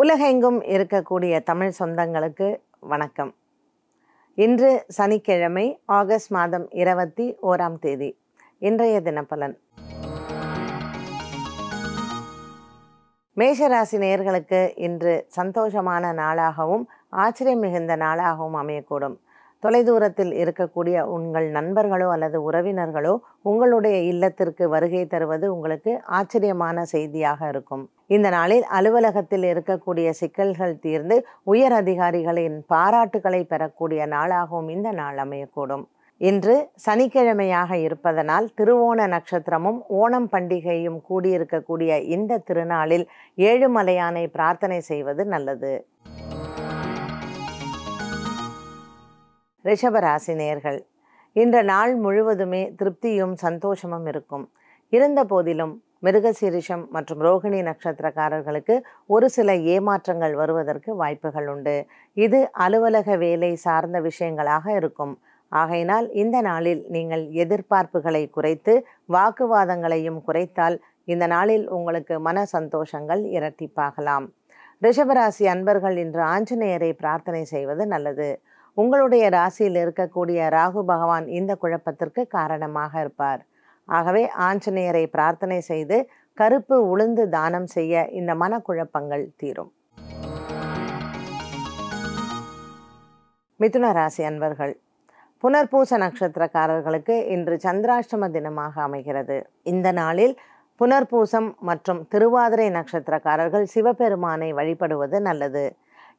உலகெங்கும் இருக்கக்கூடிய தமிழ் சொந்தங்களுக்கு வணக்கம். இன்று சனிக்கிழமை ஆகஸ்ட் மாதம் இருபத்தி ஓராம் தேதி. இன்றைய தினப்பலன். மேஷராசி நேர்களுக்கு இன்று சந்தோஷமான நாளாகவும் ஆச்சரியம் மிகுந்த நாளாகவும் அமையக்கூடும். தொலைதூரத்தில் இருக்கக்கூடிய உங்கள் நண்பர்களோ அல்லது உறவினர்களோ உங்களுடைய இல்லத்திற்கு வருகை தருவது உங்களுக்கு ஆச்சரியமான செய்தியாக இருக்கும். இந்த நாளில் அலுவலகத்தில் இருக்கக்கூடிய சிக்கல்கள் தீர்ந்து உயர் அதிகாரிகளின் பாராட்டுகளை பெறக்கூடிய நாளாகவும் இந்த நாள் அமையக்கூடும். இன்று சனிக்கிழமையாக இருப்பதனால் திருவோண நட்சத்திரமும் ஓணம் பண்டிகையும் கூடியிருக்கக்கூடிய இந்த திருநாளில் ஏழுமலையானை பிரார்த்தனை செய்வது நல்லது. ரிஷபராசி நேர்கள். இந்த நாள் முழுவதுமே திருப்தியும் சந்தோஷமும் இருக்கும். இருந்த போதிலும் மிருகசீரிஷம் மற்றும் ரோகிணி நட்சத்திரக்காரர்களுக்கு ஒரு சில ஏமாற்றங்கள் வருவதற்கு வாய்ப்புகள் உண்டு. இது அலுவலக வேலை சார்ந்த விஷயங்களாக இருக்கும். ஆகையினால் இந்த நாளில் நீங்கள் எதிர்பார்ப்புகளை குறைத்து வாக்குவாதங்களையும் குறைத்தால் இந்த நாளில் உங்களுக்கு மன சந்தோஷங்கள் இரட்டிப்பாகலாம். ரிஷபராசி அன்பர்கள் இன்று ஆஞ்சநேயரை பிரார்த்தனை செய்வது நல்லது. உங்களுடைய ராசியில் இருக்கக்கூடிய ராகு பகவான் இந்த குழப்பத்திற்கு காரணமாக இருப்பார். ஆகவே ஆஞ்சநேயரை பிரார்த்தனை செய்து கருப்பு உளுந்து தானம் செய்ய இந்த மனக்குழப்பங்கள் தீரும். மிதுன ராசி அன்பர்கள் புனர்பூச நட்சத்திரக்காரர்களுக்கு இன்று சந்திராஷ்டம தினமாக அமைகிறது. இந்த நாளில் புனர்பூசம் மற்றும் திருவாதிரை நட்சத்திரக்காரர்கள் சிவபெருமானை வழிபடுவது நல்லது.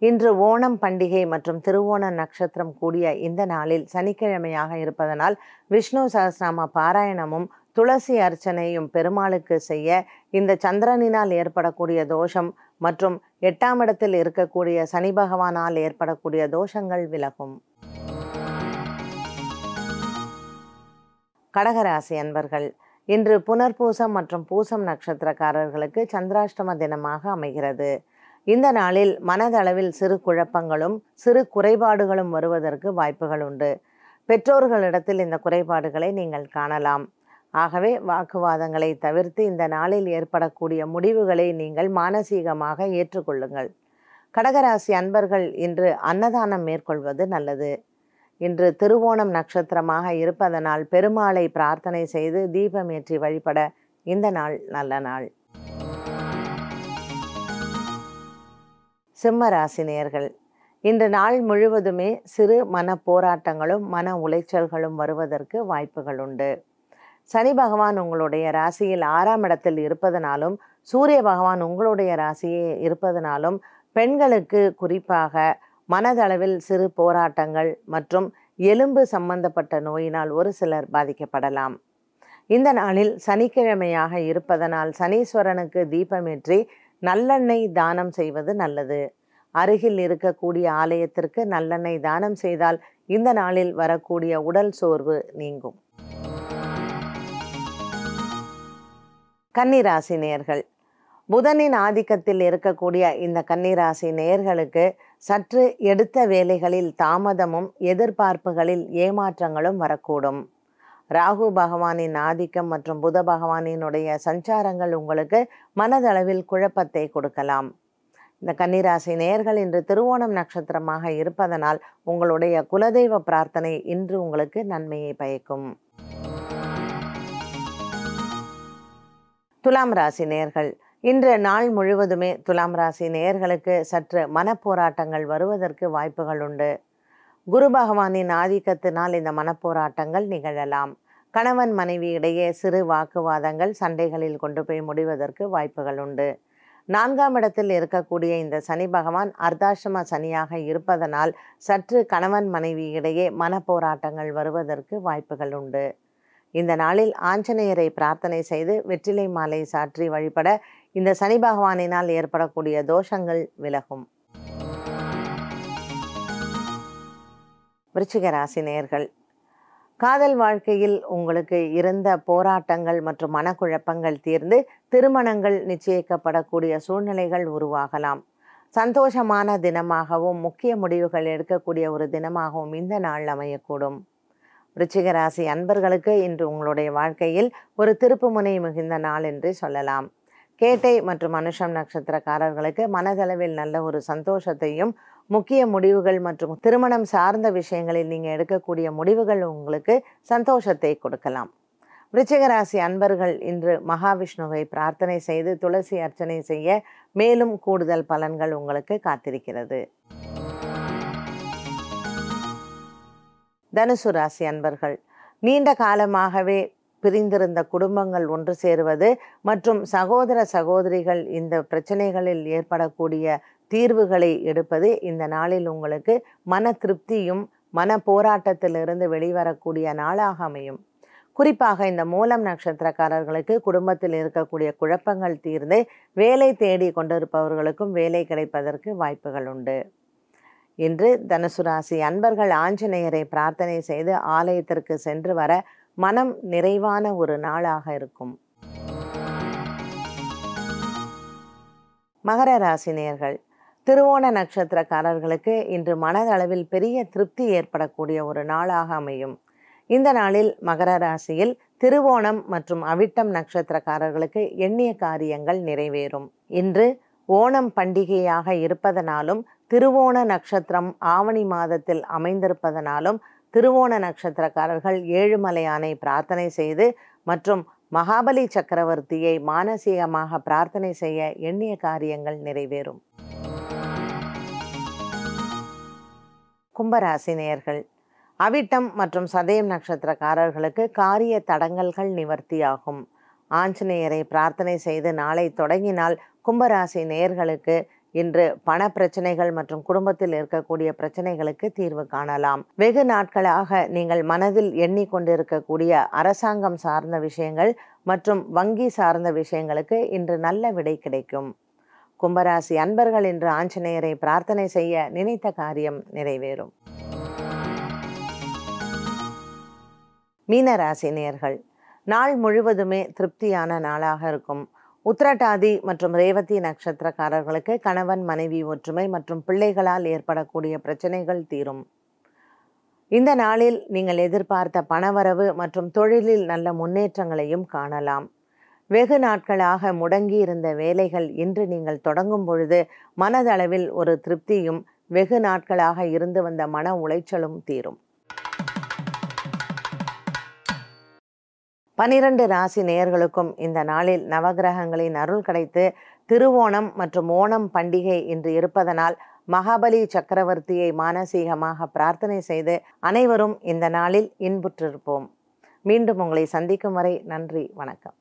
இன்று ஓணம் பண்டிகை மற்றும் திருவோண நட்சத்திரம் கூடிய இந்த நாளில் சனிக்கிழமையாக இருப்பதனால் விஷ்ணு சகஸ்நாம பாராயணமும் துளசி அர்ச்சனையும் பெருமாளுக்கு செய்ய இந்த சந்திரனினால் ஏற்படக்கூடிய தோஷம் மற்றும் எட்டாம் இடத்தில் இருக்கக்கூடிய சனி பகவானால் ஏற்படக்கூடிய தோஷங்கள் விலகும். கடகராசி அன்பர்கள் இன்று புனர்பூசம் மற்றும் பூசம் நட்சத்திரக்காரர்களுக்கு சந்திராஷ்டம தினமாக அமைகிறது. இந்த நாளில் மனதளவில் சிறு குழப்பங்களும் சிறு குறைபாடுகளும் வருவதற்கு வாய்ப்புகள் உண்டு. பெற்றோர்களிடத்தில் இந்த குறைபாடுகளை நீங்கள் காணலாம். ஆகவே வாக்குவாதங்களை தவிர்த்து இந்த நாளில் ஏற்படக்கூடிய முடிவுகளை நீங்கள் மானசீகமாக ஏற்றுக்கொள்ளுங்கள். கடகராசி அன்பர்கள் இன்று அன்னதானம் மேற்கொள்வது நல்லது. இன்று திருவோணம் நட்சத்திரமாக இருப்பதனால் பெருமாளை பிரார்த்தனை செய்து தீபமேற்றி வழிபட இந்த நாள் நல்ல நாள். சிம்ம ராசினியர்கள் இன்று நாள் முழுவதுமே சிறு மன போராட்டங்களும் மன உளைச்சல்களும் வருவதற்கு வாய்ப்புகள் உண்டு. சனி பகவான் உங்களுடைய ராசியில் ஆறாம் இடத்தில் இருப்பதனாலும் சூரிய பகவான் உங்களுடைய ராசியே இருப்பதனாலும் பெண்களுக்கு குறிப்பாக மனதளவில் சிறு போராட்டங்கள் மற்றும் எலும்பு சம்பந்தப்பட்ட நோயினால் ஒரு சிலர் பாதிக்கப்படலாம். இந்த நாளில் சனிக்கிழமையாக இருப்பதனால் சனீஸ்வரனுக்கு தீபமேற்றி நல்லெண்ணெய் தானம் செய்வது நல்லது. அருகில் இருக்கக்கூடிய ஆலயத்திற்கு நல்லெண்ணெய் தானம் செய்தால் இந்த நாளில் வரக்கூடிய உடல் சோர்வு நீங்கும். கன்னிராசி நேர்கள். புதனின் ஆதிக்கத்தில் இருக்கக்கூடிய இந்த கன்னிராசி நேர்களுக்கு சற்று எடுத்த வேலைகளில் தாமதமும் எதிர்பார்ப்புகளில் ஏமாற்றங்களும் வரக்கூடும். ராகு பகவானின் ஆதிக்கம் மற்றும் புத பகவானினுடைய சஞ்சாரங்கள் உங்களுக்கு மனதளவில் குழப்பத்தை கொடுக்கலாம். இந்த கன்னிராசி நேர்கள் இன்று திருவோணம் நட்சத்திரமாக இருப்பதனால் உங்களுடைய குலதெய்வ பிரார்த்தனை இன்று உங்களுக்கு நன்மையை பயக்கும். துலாம் ராசி நேர்கள் இன்று நாள் முழுவதுமே துலாம் ராசி நேயர்களுக்கு சற்று மனப்போராட்டங்கள் வருவதற்கு வாய்ப்புகள் உண்டு. குரு பகவானின் ஆதிக்கத்தினால் இந்த மனப்போராட்டங்கள் நிகழலாம். கணவன் மனைவி இடையே சிறு வாக்குவாதங்கள் சண்டைகளில் கொண்டு போய் முடிவதற்கு வாய்ப்புகள் உண்டு. நான்காம் இடத்தில் இருக்கக்கூடிய இந்த சனி பகவான் அர்த்தாசிரம சனியாக இருப்பதனால் சற்று கணவன் மனைவி இடையே மனப்போராட்டங்கள் வருவதற்கு வாய்ப்புகள் உண்டு. இந்த நாளில் ஆஞ்சநேயரை பிரார்த்தனை செய்து வெற்றிலை மாலை சாற்றி வழிபட இந்த சனி பகவானினால் ஏற்படக்கூடிய தோஷங்கள் விலகும். விருச்சிகராசி நேர்கள் காதல் வாழ்க்கையில் உங்களுக்கு இருந்த போராட்டங்கள் மற்றும் மனக்குழப்பங்கள் தீர்ந்து திருமணங்கள் நிச்சயிக்கப்படக்கூடிய சூழ்நிலைகள் உருவாகலாம். சந்தோஷமான தினமாகவும் முக்கிய முடிவுகள் எடுக்கக்கூடிய ஒரு தினமாகவும் இந்த நாள் அமையக்கூடும். ரிச்சிகராசி ராசி அன்பர்களுக்கு இன்று உங்களுடைய வாழ்க்கையில் ஒரு திருப்புமுனை மிகுந்த நாள் என்று சொல்லலாம். கேட்டை மற்றும் மனுஷம் நட்சத்திரக்காரர்களுக்கு மனதளவில் நல்ல ஒரு சந்தோஷத்தையும் முக்கிய முடிவுகள் மற்றும் திருமணம் சார்ந்த விஷயங்களில் நீங்கள் எடுக்கக்கூடிய முடிவுகள் உங்களுக்கு சந்தோஷத்தை கொடுக்கலாம். விருச்சிகராசி அன்பர்கள் இன்று மகாவிஷ்ணுவை பிரார்த்தனை செய்து துளசி அர்ச்சனை செய்ய மேலும் கூடுதல் பலன்கள் உங்களுக்கு காத்திருக்கிறது. தனுசு ராசி அன்பர்கள் நீண்ட காலமாகவே பிரிந்திருந்த குடும்பங்கள் ஒன்று சேருவது மற்றும் சகோதர சகோதரிகள் இந்த பிரச்சனைகளில் ஏற்படக்கூடிய தீர்வுகளை எடுப்பது இந்த நாளில் உங்களுக்கு மன திருப்தியும் மன போராட்டத்திலிருந்து வெளிவரக்கூடிய நாளாக அமையும். குறிப்பாக இந்த மூலம் நட்சத்திரக்காரர்களுக்கு குடும்பத்தில் இருக்கக்கூடிய குழப்பங்கள் தீர்ந்து வேலை தேடி கொண்டிருப்பவர்களுக்கும் வேலை கிடைப்பதற்கு வாய்ப்புகள் உண்டு. இன்று தனுசு ராசி அன்பர்கள் ஆஞ்சநேயரை பிரார்த்தனை செய்து ஆலயத்திற்கு சென்று வர மனம் நிறைவான ஒரு நாளாக இருக்கும். மகர ராசினியர்கள் திருவோண நட்சத்திரக்காரர்களுக்கு இன்று மனதளவில் பெரிய திருப்தி ஏற்படக்கூடிய ஒரு நாளாக அமையும். இந்த நாளில் மகர ராசியில் திருவோணம் மற்றும் அவிட்டம் நட்சத்திரக்காரர்களுக்கு எண்ணிய காரியங்கள் நிறைவேறும். இன்று ஓணம் பண்டிகையாக இருப்பதனாலும் திருவோண நட்சத்திரம் ஆவணி மாதத்தில் அமைந்திருப்பதனாலும் திருவோண நட்சத்திரக்காரர்கள் ஏழுமலையானை பிரார்த்தனை செய்து மற்றும் மகாபலி சக்கரவர்த்தியை மானசீகமாக பிரார்த்தனை செய்ய எண்ணிய காரியங்கள் நிறைவேறும். கும்பராசி நேயர்கள் அவிட்டம் மற்றும் சதயம் நட்சத்திரக்காரர்களுக்கு காரிய தடங்கல்கள் நிவர்த்தியாகும். ஆஞ்சநேயரை பிரார்த்தனை செய்து நாளை தொடங்கினால் கும்பராசி நேயர்களுக்கு இன்று பண பிரச்சனைகள் மற்றும் குடும்பத்தில் இருக்கக்கூடிய பிரச்சனைகளுக்கு தீர்வு காணலாம். வெகு நாட்களாக நீங்கள் மனதில் எண்ணிக்கொண்டிருக்கக்கூடிய அரசாங்கம் சார்ந்த விஷயங்கள் மற்றும் வங்கி சார்ந்த விஷயங்களுக்கு இன்று நல்ல விடை கிடைக்கும். கும்பராசி அன்பர்கள் இன்று ஆஞ்சநேயரை பிரார்த்தனை செய்ய நினைத்த காரியம் நிறைவேறும். மீனராசி நேர்கள் நாள் முழுவதுமே திருப்தியான நாளாக இருக்கும். உத்திரட்டாதி மற்றும் ரேவதி நட்சத்திரக்காரர்களுக்கு கணவன் மனைவி ஒற்றுமை மற்றும் பிள்ளைகளால் ஏற்படக்கூடிய பிரச்சனைகள் தீரும். இந்த நாளில் நீங்கள் எதிர்பார்த்த பணவரவு மற்றும் தொழிலில் நல்ல முன்னேற்றங்களையும் காணலாம். வெகு நாட்களாக முடங்கியிருந்த வேலைகள் இன்று நீங்கள் தொடங்கும் பொழுது மனதளவில் ஒரு திருப்தியும் வெகு நாட்களாக இருந்து வந்த மன உளைச்சலும் தீரும். பனிரெண்டு ராசி நேயர்களுக்கும் இந்த நாளில் நவகிரகங்களின் அருள் கிடைத்து திருவோணம் மற்றும் ஓணம் பண்டிகை இன்று இருப்பதனால் மகாபலி சக்கரவர்த்தியை மானசீகமாக பிரார்த்தனை செய்து அனைவரும் இந்த நாளில் இன்புற்றிருப்போம். மீண்டும் உங்களை சந்திக்கும் வரை நன்றி வணக்கம்.